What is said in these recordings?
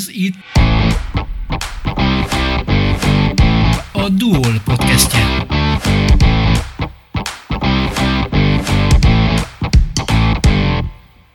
Ez itt a Duol podcastje.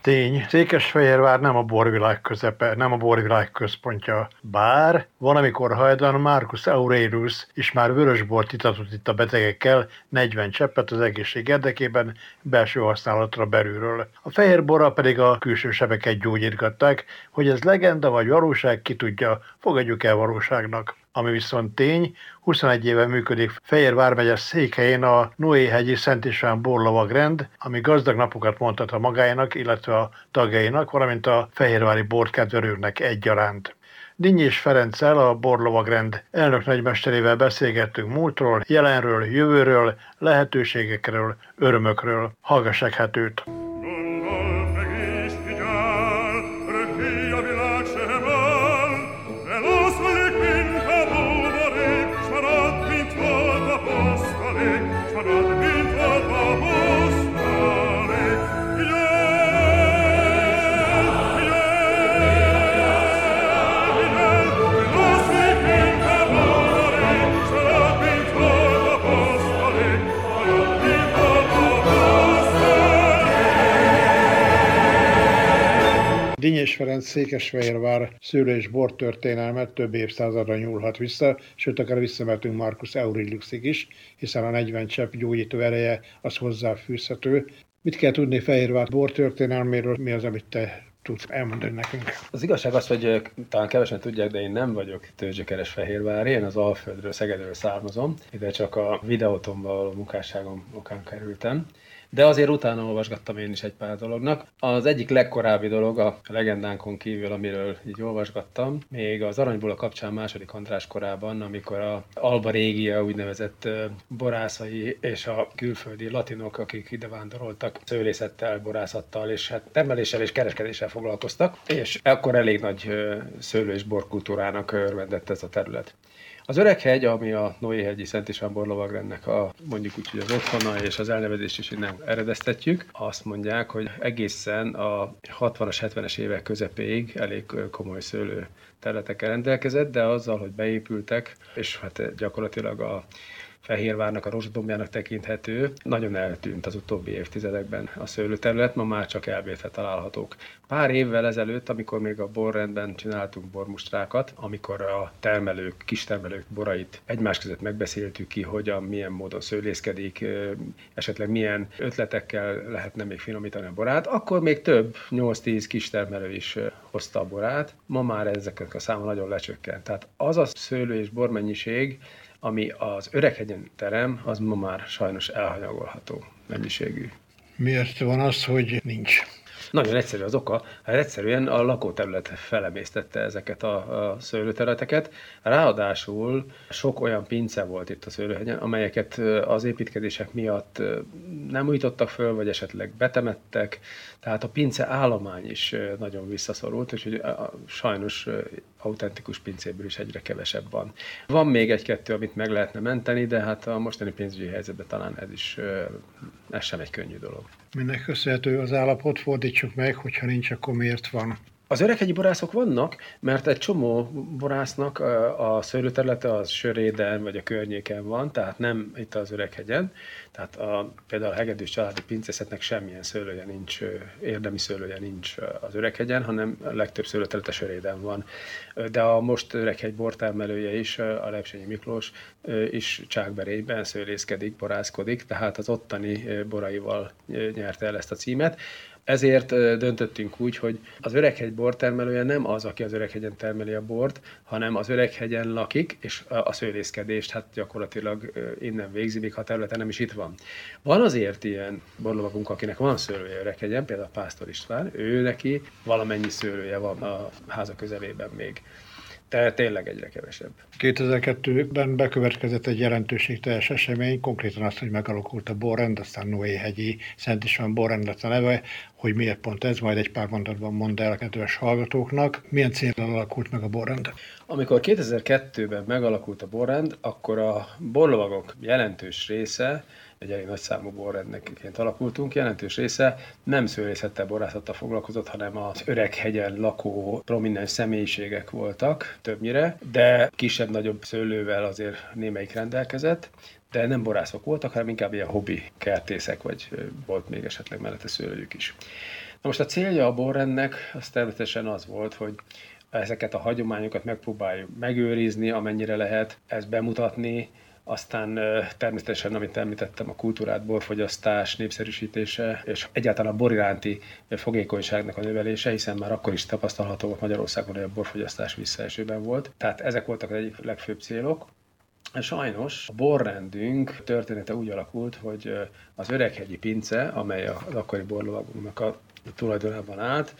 Tény, Székesfehérvár nem a borvilág közepe, nem a borvilág központja. Bár van, amikor hajdan Marcus Aurelius is már vörösbort itatott itt a betegekkel, 40 cseppet az egészség érdekében, belső használatra belülről. A fehér borra pedig a külső sebeket gyógyítgatták, hogy ez legenda vagy valóság, ki tudja, fogadjuk el valóságnak. Ami viszont tény, 21 éve működik Fejér vármegye székhelyén a Noé-hegyi Szent István borlovagrend, ami gazdag napokat mondhat a magájának, illetve a tagjainak, valamint a fehérvári borkedvelőknek egyaránt. és Ferenccel, a Borlovagrend elnök nagymesterével beszélgettünk múltról, jelenről, jövőről, lehetőségekről, örömökről. Hallgassák hát őt! Dinyés Ferenc Székesfehérvár szőlő és bortörténelmet több évszázadra nyúlhat vissza, sőt akár visszamertünk Marcus Aureliusig is, hiszen a 40 csepp gyógyító ereje az hozzáfűzhető. Mit kell tudni Fehérvár bortörténelméről, mi az, amit te tudsz elmondani nekünk? Az igazság az, hogy talán kevesen tudják, de én nem vagyok törzsökeres Fehérvári, én az Alföldről, Szegedről származom, ide csak a videótomban való munkásságom okán kerültem de azért utána olvasgattam én is egy pár dolognak. Az egyik legkorábbi dolog a legendánkon kívül, amiről így olvasgattam, még az Aranyból a kapcsán második András korában, amikor a Alba Régia úgynevezett borászai és a külföldi latinok, akik ide vándoroltak, szőlészettel, borászattal és hát termeléssel és kereskedéssel foglalkoztak, és akkor elég nagy szőlő- és borkultúrának örvendett ez a terület. Az Öreghegy, ami a Noé-hegyi Szent István borlovagrendnek a mondjuk úgy, hogy az otthona és az elnevezést is innen eredeztetjük, azt mondják, hogy egészen a 60-as, 70-es évek közepéig elég komoly szőlő területekkel rendelkezett, de azzal, hogy beépültek, és hát gyakorlatilag a Fehérvárnak, a rozsdombjának tekinthető. Nagyon eltűnt az utóbbi évtizedekben a szőlőterület, ma már csak elvétve találhatók. Pár évvel ezelőtt, amikor még a borrendben csináltunk bormustrákat, amikor a termelők, kistermelők borait egymás között megbeszéltük ki, hogyan, milyen módon szőlészkedik, esetleg milyen ötletekkel lehetne még finomítani a borát, akkor még több, 8-10 kistermelő is hozta a borát. Ma már ezeknek a száma nagyon lecsökkent. Tehát az a szőlő és bormennyiség, ami az Öreghegyen terem, az ma már sajnos elhanyagolható mennyiségű. Miért van az, hogy nincs? Nagyon egyszerű az oka, hát egyszerűen a lakóterület felemésztette ezeket a, a szőlőterületeket. Ráadásul sok olyan pince volt itt a szőlőhegyen, amelyeket az építkezések miatt nem újítottak föl, vagy esetleg betemettek, tehát a pince állomány is nagyon visszaszorult, úgyhogy sajnos autentikus pincéből is egyre kevesebb van. Van még egy-kettő, amit meg lehetne menteni, de hát a mostani pénzügyi helyzetben talán ez is ez sem egy könnyű dolog. Minek köszönhető az állapot, fordítsuk meg, hogyha nincs, akkor miért van? Az öreghegyi borászok vannak, mert egy csomó borásznak a szőlőterülete az Söréden vagy a környéken van, tehát nem itt az öreghegyen. Tehát a, például a hegedűs családi pincészetnek semmilyen szőlője nincs, érdemi szőlője nincs az öreghegyen, hanem a legtöbb szőlőterülete Söréden van. De a most öreghegy bortermelője is, a Lepsényi Miklós is Csákberényben szőlészkedik, borászkodik, tehát az ottani boraival nyerte el ezt a címet. Ezért döntöttünk úgy, hogy az Öreghegy bortermelője nem az, aki az Öreghegyen termeli a bort, hanem az Öreghegyen lakik, és a szőlészkedést hát gyakorlatilag innen végzi, még ha a területen nem is itt van. Van azért ilyen borlovakunk, akinek van szőlője Öreghegyen, például Pásztor István, ő neki valamennyi szőlője van a háza közelében még de tényleg egyre kevesebb. 2002-ben bekövetkezett egy jelentőségteljes esemény, konkrétan az, hogy megalakult a borrend, aztán Noé-hegyi Szent István borrend lett a neve, hogy miért pont ez, majd egy pár mondatban mondd el a kedves hallgatóknak. Milyen célra alakult meg a borrend? Amikor 2002-ben megalakult a borrend, akkor a borlovagok jelentős része egy elég nagy számú borrendneként alakultunk. Jelentős része nem szőlészettel, borászattal foglalkozott, hanem az öreg hegyen lakó prominens személyiségek voltak többnyire, de kisebb-nagyobb szőlővel azért némelyik rendelkezett de nem borászok voltak, hanem inkább ilyen hobbi kertészek, vagy volt még esetleg mellette szőlőjük is. Na most a célja a borrendnek az természetesen az volt, hogy ezeket a hagyományokat megpróbáljuk megőrizni, amennyire lehet, ezt bemutatni, aztán természetesen, amit említettem, a kultúrát, borfogyasztás népszerűsítése, és egyáltalán a bor iránti fogékonyságnak a növelése, hiszen már akkor is tapasztalható volt Magyarországon, hogy a borfogyasztás visszaesőben volt. Tehát ezek voltak az egyik legfőbb célok. Sajnos a borrendünk története úgy alakult, hogy az Öreghegyi Pince, amely az akkori borlovagunknak a tulajdonában állt,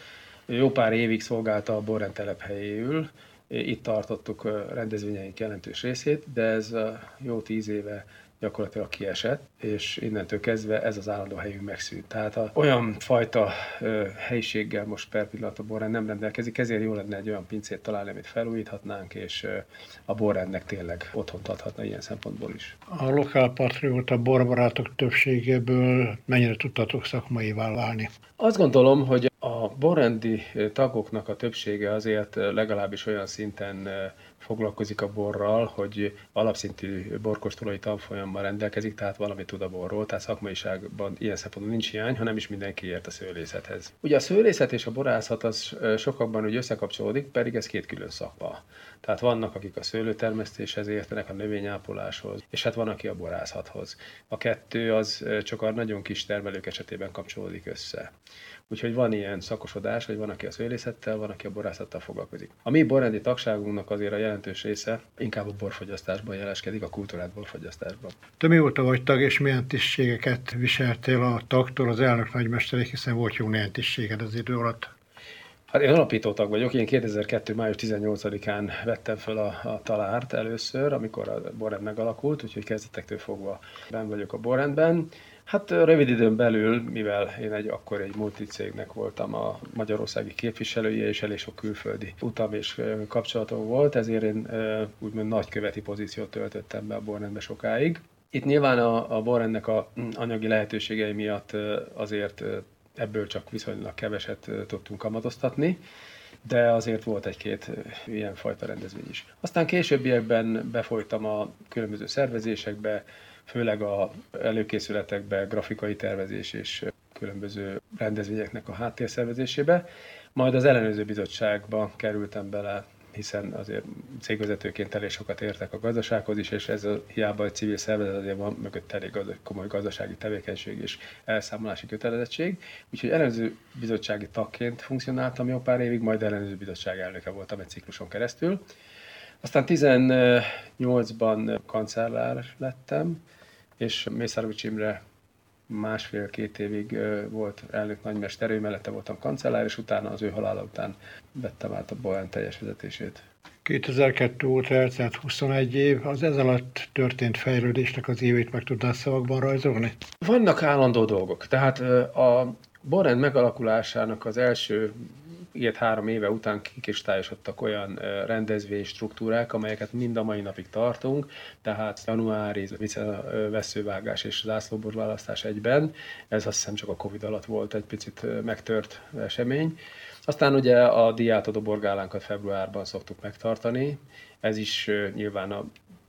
jó pár évig szolgálta a borrend telephelyéül, itt tartottuk rendezvényeink jelentős részét, de ez jó tíz éve gyakorlatilag kiesett, és innentől kezdve ez az állandó helyünk megszűnt. Tehát a, olyan fajta ö, helyiséggel most per pillanat a borrend nem rendelkezik, ezért jó lenne egy olyan pincét találni, amit felújíthatnánk, és ö, a borrendnek tényleg otthont adhatna ilyen szempontból is. A lokálpatrióta borbarátok többségéből mennyire tudtatok szakmaivá válni? Azt gondolom, hogy a borrendi tagoknak a többsége azért legalábbis olyan szinten foglalkozik a borral, hogy alapszintű borkostolói tanfolyammal rendelkezik, tehát valami tud a borról, tehát szakmaiságban ilyen szempontból nincs hiány, hanem is mindenki ért a szőlészethez. Ugye a szőlészet és a borászat az sokakban úgy összekapcsolódik, pedig ez két külön szakma. Tehát vannak, akik a szőlőtermesztéshez értenek, a növényápoláshoz, és hát van, aki a borászathoz. A kettő az csak a nagyon kis termelők esetében kapcsolódik össze. Úgyhogy van ilyen szakosodás, hogy van, aki a szőlészettel, van, aki a borászattal foglalkozik. A mi borrendi tagságunknak azért a jelentős része inkább a borfogyasztásban jeleskedik, a kultúrát borfogyasztásban. Te mióta vagy tag, és milyen tisztségeket viseltél a tagtól az elnök nagymesterék, hiszen volt jó néhány tisztséged az idő alatt? Hát én alapító tag vagyok, én 2002. május 18-án vettem fel a, a talárt először, amikor a borrend megalakult, úgyhogy kezdetektől fogva ben vagyok a borrendben. Hát rövid időn belül, mivel én egy akkor egy multicégnek voltam a magyarországi képviselője, és elég sok külföldi utam és kapcsolatom volt, ezért én úgymond nagyköveti pozíciót töltöttem be a borrendbe sokáig. Itt nyilván a, a borrendnek a anyagi lehetőségei miatt azért ebből csak viszonylag keveset tudtunk kamatoztatni, de azért volt egy-két ilyen fajta rendezvény is. Aztán későbbiekben befolytam a különböző szervezésekbe, főleg a előkészületekbe, grafikai tervezés és különböző rendezvényeknek a háttérszervezésébe. Majd az ellenőrző bizottságba kerültem bele, hiszen azért cégvezetőként elég sokat értek a gazdasághoz is, és ez a hiába egy civil szervezet, azért van mögött elég komoly gazdasági tevékenység és elszámolási kötelezettség. Úgyhogy ellenőrző bizottsági tagként funkcionáltam jó pár évig, majd ellenőrző bizottság elnöke voltam egy cikluson keresztül. Aztán 18-ban kancellár lettem, és Mészárovics Imre másfél-két évig volt elnök nagymester, ő mellette voltam kancellár, és utána az ő halála után vettem át a Bojan teljes vezetését. 2002 óta eltelt 21 év, az ez alatt történt fejlődésnek az évét meg tudnál szavakban rajzolni? Vannak állandó dolgok. Tehát a Borrend megalakulásának az első ilyet három éve után kikristályosodtak olyan rendezvény struktúrák, amelyeket mind a mai napig tartunk, tehát januári veszővágás és zászlóborválasztás egyben, ez azt hiszem csak a Covid alatt volt egy picit megtört esemény. Aztán ugye a diátodó borgálánkat februárban szoktuk megtartani, ez is nyilván a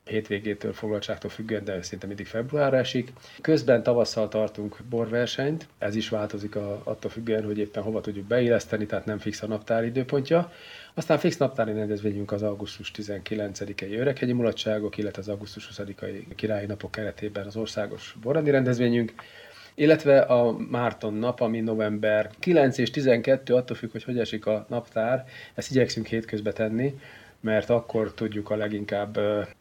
hétvégétől, foglaltságtól függően, de szinte mindig februárra esik. Közben tavasszal tartunk borversenyt, ez is változik a, attól függően, hogy éppen hova tudjuk beilleszteni, tehát nem fix a naptár időpontja. Aztán fix naptári rendezvényünk az augusztus 19-i öreghegyi mulatságok, illetve az augusztus 20-ai királyi napok keretében az országos borrendi rendezvényünk, illetve a Márton nap, ami november 9 és 12, attól függ, hogy hogy esik a naptár, ezt igyekszünk hétközbe tenni, mert akkor tudjuk a leginkább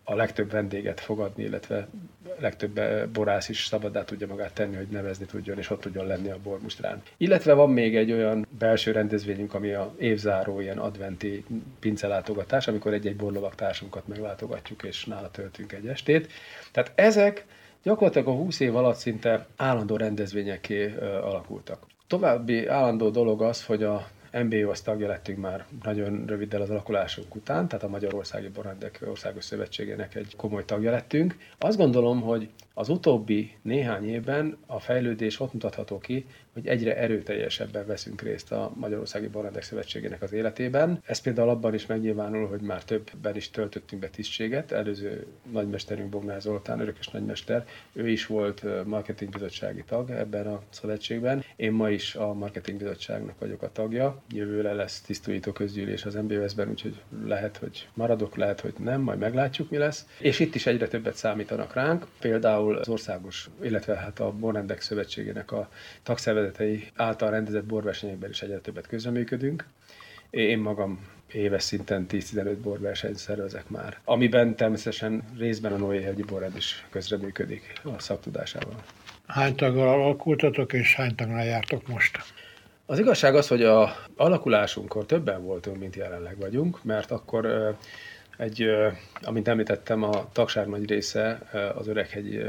a legtöbb vendéget fogadni, illetve legtöbb borász is szabadá tudja magát tenni, hogy nevezni tudjon, és ott tudjon lenni a bormustrán. Illetve van még egy olyan belső rendezvényünk, ami a évzáró ilyen adventi pincelátogatás, amikor egy-egy borlovak társunkat meglátogatjuk, és nála töltünk egy estét. Tehát ezek gyakorlatilag a 20 év alatt szinte állandó rendezvényeké alakultak. További állandó dolog az, hogy a MBO-sz tagja lettünk már nagyon röviddel az alakulásunk után, tehát a Magyarországi Borrendek Országos Szövetségének egy komoly tagja lettünk. Azt gondolom, hogy az utóbbi néhány évben a fejlődés ott mutatható ki, hogy egyre erőteljesebben veszünk részt a Magyarországi Barrendek Szövetségének az életében. Ez például abban is megnyilvánul, hogy már többben is töltöttünk be tisztséget. Előző nagymesterünk Bognár Zoltán, örökös nagymester, ő is volt marketingbizottsági tag ebben a szövetségben. Én ma is a marketingbizottságnak vagyok a tagja. Jövőre lesz tisztújító közgyűlés az MBOS-ben, úgyhogy lehet, hogy maradok, lehet, hogy nem, majd meglátjuk, mi lesz. És itt is egyre többet számítanak ránk. Például az országos, illetve hát a Borrendek Szövetségének a tagszervezet szervezetei által rendezett borversenyekben is egyre többet közreműködünk. Én magam éves szinten 10-15 borversenyt szervezek már, amiben természetesen részben a Noé Hegyi Borrend is közreműködik a szaktudásával. Hány taggal alakultatok, és hány tagnál jártok most? Az igazság az, hogy a alakulásunkkor többen voltunk, mint jelenleg vagyunk, mert akkor egy, amint említettem, a tagság nagy része az Öreghegy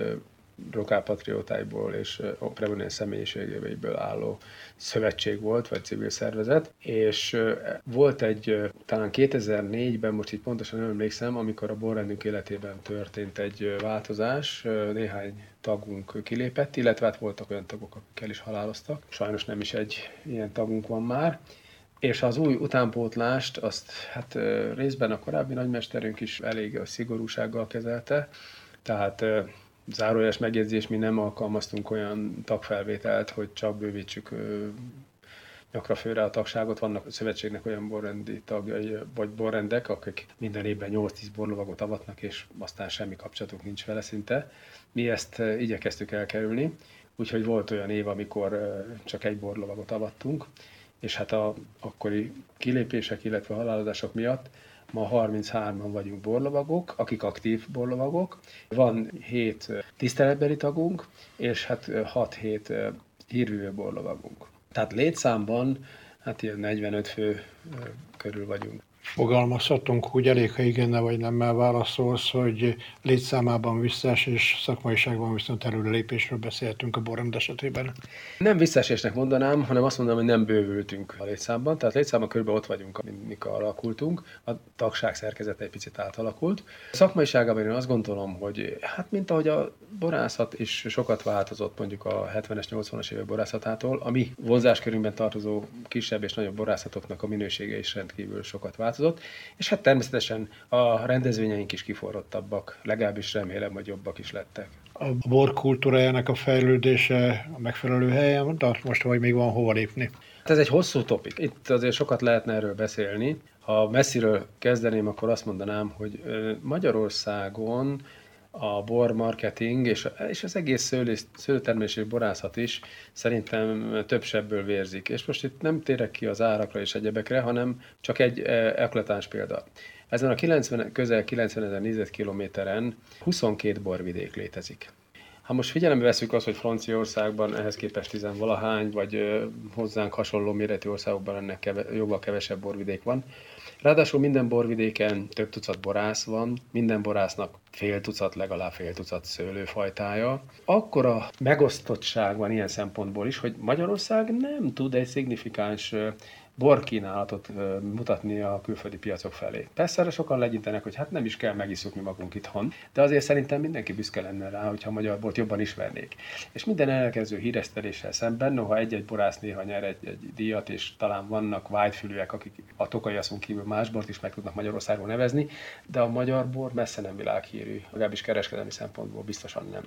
lokálpatriótáiból és Prevonen személyiségéből álló szövetség volt, vagy civil szervezet, és volt egy, talán 2004-ben, most így pontosan nem emlékszem, amikor a borrendünk életében történt egy változás, néhány tagunk kilépett, illetve hát voltak olyan tagok, akikkel is haláloztak. Sajnos nem is egy ilyen tagunk van már. És az új utánpótlást, azt hát részben a korábbi nagymesterünk is elég szigorúsággal kezelte, tehát zárójeles megjegyzés, mi nem alkalmaztunk olyan tagfelvételt, hogy csak bővítsük nyakra főre a tagságot. Vannak a szövetségnek olyan borrendi tagjai, vagy borrendek, akik minden évben 8-10 borlovagot avatnak, és aztán semmi kapcsolatuk nincs vele szinte. Mi ezt igyekeztük elkerülni, úgyhogy volt olyan év, amikor csak egy borlovagot avattunk, és hát a akkori kilépések, illetve halálozások miatt Ma 33-an vagyunk borlovagok, akik aktív borlovagok. Van 7 tiszteletbeli tagunk, és hát 6-7 hírvívő borlovagunk. Tehát létszámban hát ilyen 45 fő körül vagyunk. Fogalmazhatunk úgy elég, ha igenne vagy nemmel válaszolsz, hogy létszámában visszaesés, szakmaiságban viszont előrelépésről beszéltünk a borrend esetében. Nem visszaesésnek mondanám, hanem azt mondanám, hogy nem bővültünk a létszámban. Tehát létszámban körülbelül ott vagyunk, amikor alakultunk. A tagság szerkezete egy picit átalakult. A szakmaiságában én azt gondolom, hogy hát mint ahogy a borászat is sokat változott mondjuk a 70-es, 80-as évek borászatától, a mi vonzáskörünkben tartozó kisebb és nagyobb borászatoknak a minősége is rendkívül sokat változott, és hát természetesen a rendezvényeink is kiforrottabbak, legalábbis remélem, hogy jobbak is lettek. A bor kultúrájának a fejlődése a megfelelő helyen, de most vagy még van hova lépni. Hát ez egy hosszú topik. Itt azért sokat lehetne erről beszélni. Ha messziről kezdeném, akkor azt mondanám, hogy Magyarországon a bor marketing és, és az egész szőlő, szőlőtermés és borászat is szerintem több sebből vérzik. És most itt nem térek ki az árakra és egyebekre, hanem csak egy eklatáns példa. Ezen a 90, közel 90 ezer négyzetkilométeren 22 borvidék létezik. Ha most figyelembe veszük azt, hogy Franciaországban ehhez képest tizenvalahány, vagy hozzánk hasonló méretű országokban ennek keve, jóval kevesebb borvidék van, Ráadásul minden borvidéken több tucat borász van, minden borásznak fél tucat, legalább fél tucat szőlőfajtája. Akkora megosztottság van ilyen szempontból is, hogy Magyarország nem tud egy szignifikáns borkínálatot mutatni a külföldi piacok felé. Persze erre sokan legyintenek, hogy hát nem is kell megisszuk mi magunk itthon, de azért szerintem mindenki büszke lenne rá, hogyha a magyar bort jobban ismernék. És minden elkező híreszteléssel szemben, noha egy-egy borász néha nyer egy, egy díjat, és talán vannak vágyfülűek, akik a tokajaszon kívül más bort is meg tudnak Magyarországon nevezni, de a magyar bor messze nem világhírű, legalábbis kereskedelmi szempontból biztosan nem.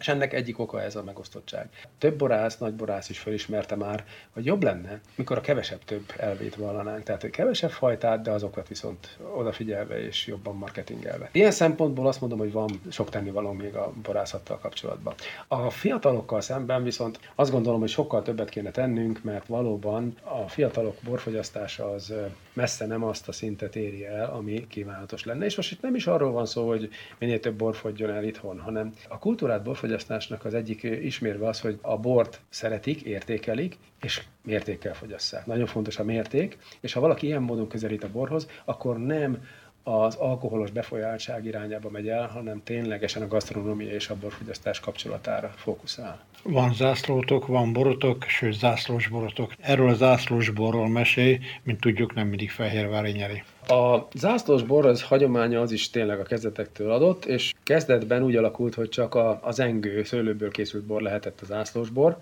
És ennek egyik oka ez a megosztottság. Több borász, nagy borász is felismerte már, hogy jobb lenne, mikor a kevesebb több elvét vallanánk. Tehát, hogy kevesebb fajtát, de azokat viszont odafigyelve és jobban marketingelve. Ilyen szempontból azt mondom, hogy van sok tennivaló még a borászattal kapcsolatban. A fiatalokkal szemben viszont azt gondolom, hogy sokkal többet kéne tennünk, mert valóban a fiatalok borfogyasztása az messze nem azt a szintet éri el, ami kívánatos lenne. És most itt nem is arról van szó, hogy minél több bor fogjon el itthon, hanem a kultúrát borfogyasztásnak az egyik ismérve az, hogy a bort szeretik, értékelik, és mértékkel fogyasszák. Nagyon fontos a mérték, és ha valaki ilyen módon közelít a borhoz, akkor nem az alkoholos befolyáltság irányába megy el, hanem ténylegesen a gasztronómia és a borfogyasztás kapcsolatára fókuszál. Van zászlótok, van borotok, sőt zászlós borotok. Erről a zászlós borról mesélj, mint tudjuk, nem mindig Fehérvári nyeri. A zászlós bor az hagyománya az is tényleg a kezdetektől adott, és kezdetben úgy alakult, hogy csak a, az engő szőlőből készült bor lehetett a zászlós bor,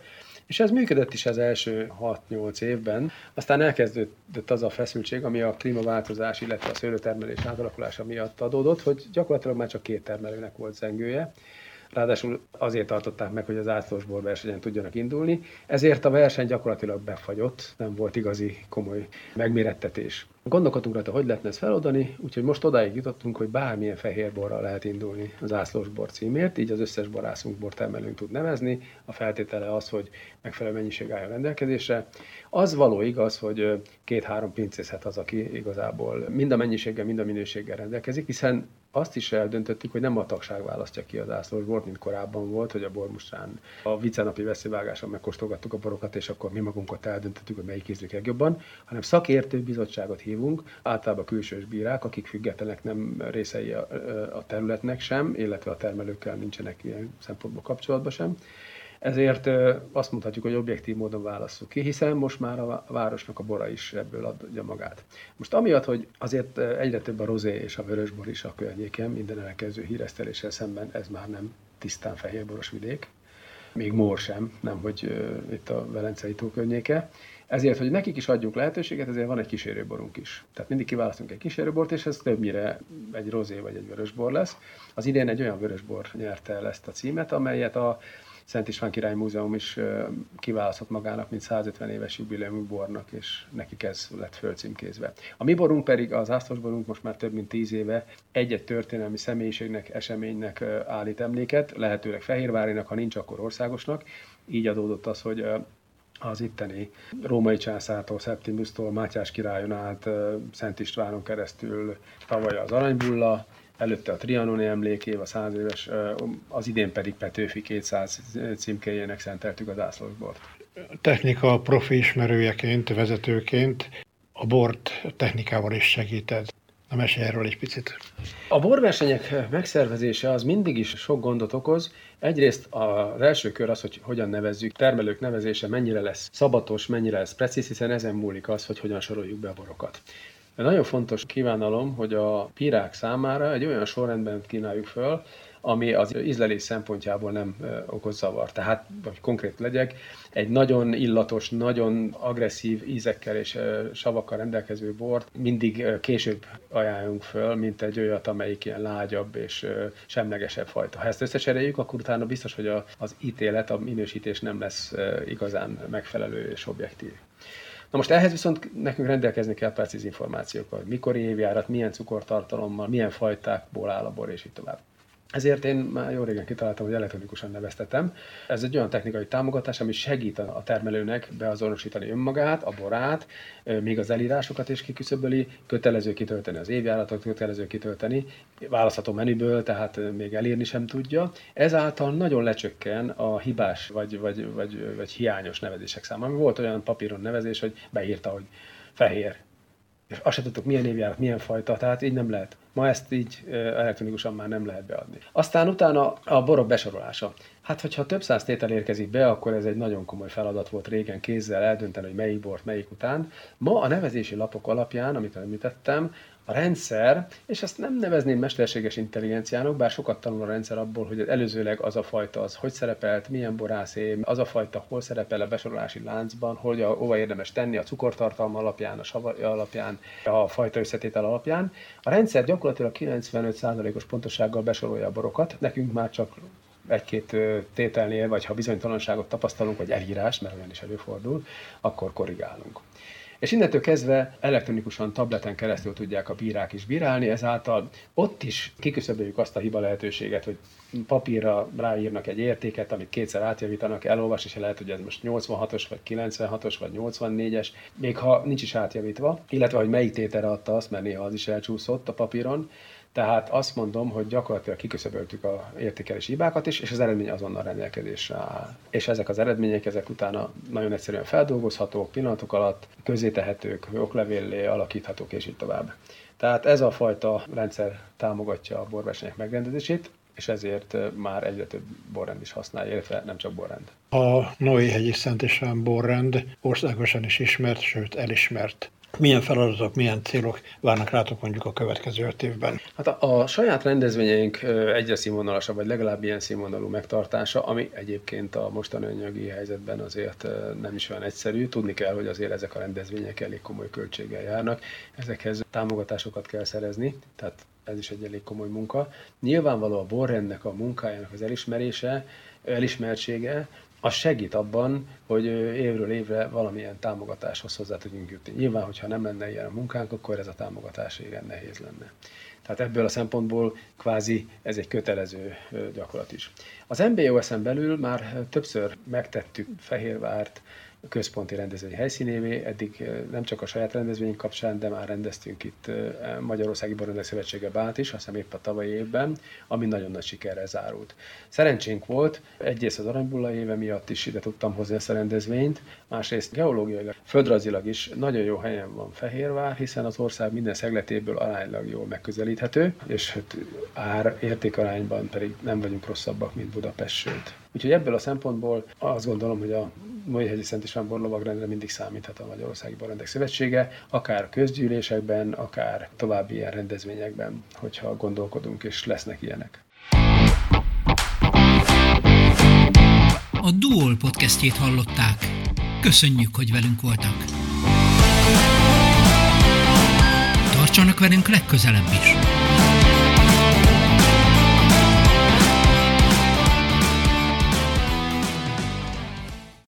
és ez működött is az első 6-8 évben. Aztán elkezdődött az a feszültség, ami a klímaváltozás, illetve a szőlőtermelés átalakulása miatt adódott, hogy gyakorlatilag már csak két termelőnek volt zengője. Ráadásul azért tartották meg, hogy az átlós borversenyen tudjanak indulni, ezért a verseny gyakorlatilag befagyott, nem volt igazi komoly megmérettetés. Gondolkodtunk rajta, hogy lehetne ezt feloldani, úgyhogy most odáig jutottunk, hogy bármilyen fehér borral lehet indulni az ászlós bor címért, így az összes borászunk bortermelőnk tud nevezni. A feltétele az, hogy megfelelő mennyiség álljon rendelkezésre. Az való igaz, hogy két-három pincészet az, aki igazából mind a mennyiséggel, mind a minőséggel rendelkezik, hiszen azt is eldöntöttük, hogy nem a tagság választja ki az ászlós bort, mint korábban volt, hogy a bormustrán a vicenapi veszélyvágáson megkóstolgattuk a borokat, és akkor mi magunkat eldöntöttük, hogy melyik ízlik legjobban, hanem szakértő bizottságot hívunk, általában külsős bírák, akik függetlenek nem részei a, a területnek sem, illetve a termelőkkel nincsenek ilyen szempontból kapcsolatban sem. Ezért azt mondhatjuk, hogy objektív módon válasszuk ki, hiszen most már a városnak a bora is ebből adja magát. Most amiatt, hogy azért egyre több a rozé és a vörösbor is a környéken, minden elkező híreszteléssel szemben ez már nem tisztán fehérboros vidék, még Mór sem, nem hogy itt a Velencei tó környéke. Ezért, hogy nekik is adjunk lehetőséget, ezért van egy kísérőborunk is. Tehát mindig kiválasztunk egy kísérőbort, és ez többnyire egy rozé vagy egy vörösbor lesz. Az idén egy olyan vörösbor nyerte el ezt a címet, amelyet a Szent István Király Múzeum is kiválasztott magának, mint 150 éves jubileumú bornak, és nekik ez lett fölcímkézve. A mi borunk pedig, az ászlós borunk most már több mint 10 éve egy-egy történelmi személyiségnek, eseménynek állít emléket, lehetőleg Fehérvárinak, ha nincs, akkor országosnak. Így adódott az, hogy az itteni római császártól, Septimusztól, Mátyás királyon át, Szent Istvánon keresztül tavaly az aranybulla, előtte a Trianoni emlékév, a száz éves, az idén pedig Petőfi 200 címkéjének szenteltük az ászlósbort. Technika profi ismerőjeként, vezetőként a bort technikával is segíted. Na mesélj erről egy picit. A borversenyek megszervezése az mindig is sok gondot okoz. Egyrészt az első kör az, hogy hogyan nevezzük, termelők nevezése mennyire lesz szabatos, mennyire lesz precíz, hiszen ezen múlik az, hogy hogyan soroljuk be a borokat. Nagyon fontos kívánalom, hogy a pirák számára egy olyan sorrendben kínáljuk föl, ami az ízlelés szempontjából nem okoz zavar. Tehát, hogy konkrét legyek, egy nagyon illatos, nagyon agresszív ízekkel és savakkal rendelkező bort mindig később ajánlunk föl, mint egy olyat, amelyik ilyen lágyabb és semlegesebb fajta. Ha ezt összecseréljük, akkor utána biztos, hogy az ítélet, a minősítés nem lesz igazán megfelelő és objektív. Na most ehhez viszont nekünk rendelkezni kell precíz információkkal, mikor évjárat, milyen cukortartalommal, milyen fajtákból áll a bor, és így tovább. Ezért én már jó régen kitaláltam, hogy elektronikusan neveztetem. Ez egy olyan technikai támogatás, ami segít a termelőnek beazonosítani önmagát, a borát, még az elírásokat is kiküszöböli, kötelező kitölteni az évjáratot, kötelező kitölteni, választható menüből, tehát még elírni sem tudja. Ezáltal nagyon lecsökken a hibás vagy, vagy, vagy, vagy hiányos nevezések száma. Volt olyan papíron nevezés, hogy beírta, hogy fehér, és azt se tudtuk, milyen évjárat, milyen fajta, tehát így nem lehet. Ma ezt így elektronikusan már nem lehet beadni. Aztán utána a borok besorolása. Hát, hogyha több száz tétel érkezik be, akkor ez egy nagyon komoly feladat volt régen kézzel eldönteni, hogy melyik bort melyik után. Ma a nevezési lapok alapján, amit említettem, a rendszer, és ezt nem nevezném mesterséges intelligenciának, bár sokat tanul a rendszer abból, hogy előzőleg az a fajta az hogy szerepelt, milyen borászé, az a fajta hol szerepel a besorolási láncban, hogy a, hova érdemes tenni a cukortartalom alapján, a savarja alapján, a fajta összetétel alapján. A rendszer gyakorlatilag 95%-os pontosággal besorolja a borokat, nekünk már csak egy-két tételnél, vagy ha bizonytalanságot tapasztalunk, vagy elírás, mert olyan is előfordul, akkor korrigálunk. És innentől kezdve elektronikusan tableten keresztül tudják a bírák is bírálni, ezáltal ott is kiküszöböljük azt a hiba lehetőséget, hogy papírra ráírnak egy értéket, amit kétszer átjavítanak, elolvas, és lehet, hogy ez most 86-os, vagy 96-os, vagy 84-es, még ha nincs is átjavítva, illetve hogy melyik tételre adta azt, mert néha az is elcsúszott a papíron, tehát azt mondom, hogy gyakorlatilag kiküszöböltük a értékelési hibákat is, és az eredmény azonnal rendelkezésre áll. És ezek az eredmények, ezek utána nagyon egyszerűen feldolgozhatók, pillanatok alatt közé tehetők, oklevéllé alakíthatók, és így tovább. Tehát ez a fajta rendszer támogatja a borversenyek megrendezését, és ezért már egyre több borrend is használja, illetve nem csak borrend. A Noé hegyi Szent István borrend országosan is ismert, sőt elismert. Milyen feladatok, milyen célok várnak rátok mondjuk a következő öt évben? Hát a, a saját rendezvényeink egyre színvonalasabb, vagy legalább ilyen színvonalú megtartása, ami egyébként a mostani anyagi helyzetben azért nem is olyan egyszerű. Tudni kell, hogy azért ezek a rendezvények elég komoly költséggel járnak. Ezekhez támogatásokat kell szerezni, tehát ez is egy elég komoly munka. Nyilvánvaló a borrendnek a munkájának az elismerése, elismertsége, az segít abban, hogy évről évre valamilyen támogatáshoz hozzá tudjunk jutni. Nyilván, hogyha nem lenne ilyen a munkánk, akkor ez a támogatás igen nehéz lenne. Tehát ebből a szempontból kvázi ez egy kötelező gyakorlat is. Az MBOS-en belül már többször megtettük Fehérvárt, központi rendezvény helyszínévé. Eddig nem csak a saját rendezvény kapcsán, de már rendeztünk itt Magyarországi Borrendek Szövetsége Bát is, azt hiszem épp a tavalyi évben, ami nagyon nagy sikerrel zárult. Szerencsénk volt, egyrészt az Aranybulla éve miatt is ide tudtam hozni ezt a rendezvényt, másrészt geológiailag, földrajzilag is nagyon jó helyen van Fehérvár, hiszen az ország minden szegletéből aránylag jól megközelíthető, és hát ár értékarányban pedig nem vagyunk rosszabbak, mint Budapest, sőt. Úgyhogy ebből a szempontból azt gondolom, hogy a Hegyi Szent István borlovagrendre mindig számíthat a Magyarországi Borrendek Szövetsége, akár közgyűlésekben, akár további ilyen rendezvényekben, hogyha gondolkodunk, és lesznek ilyenek. A Duol podcastjét hallották. Köszönjük, hogy velünk voltak. Tartsanak velünk legközelebb is!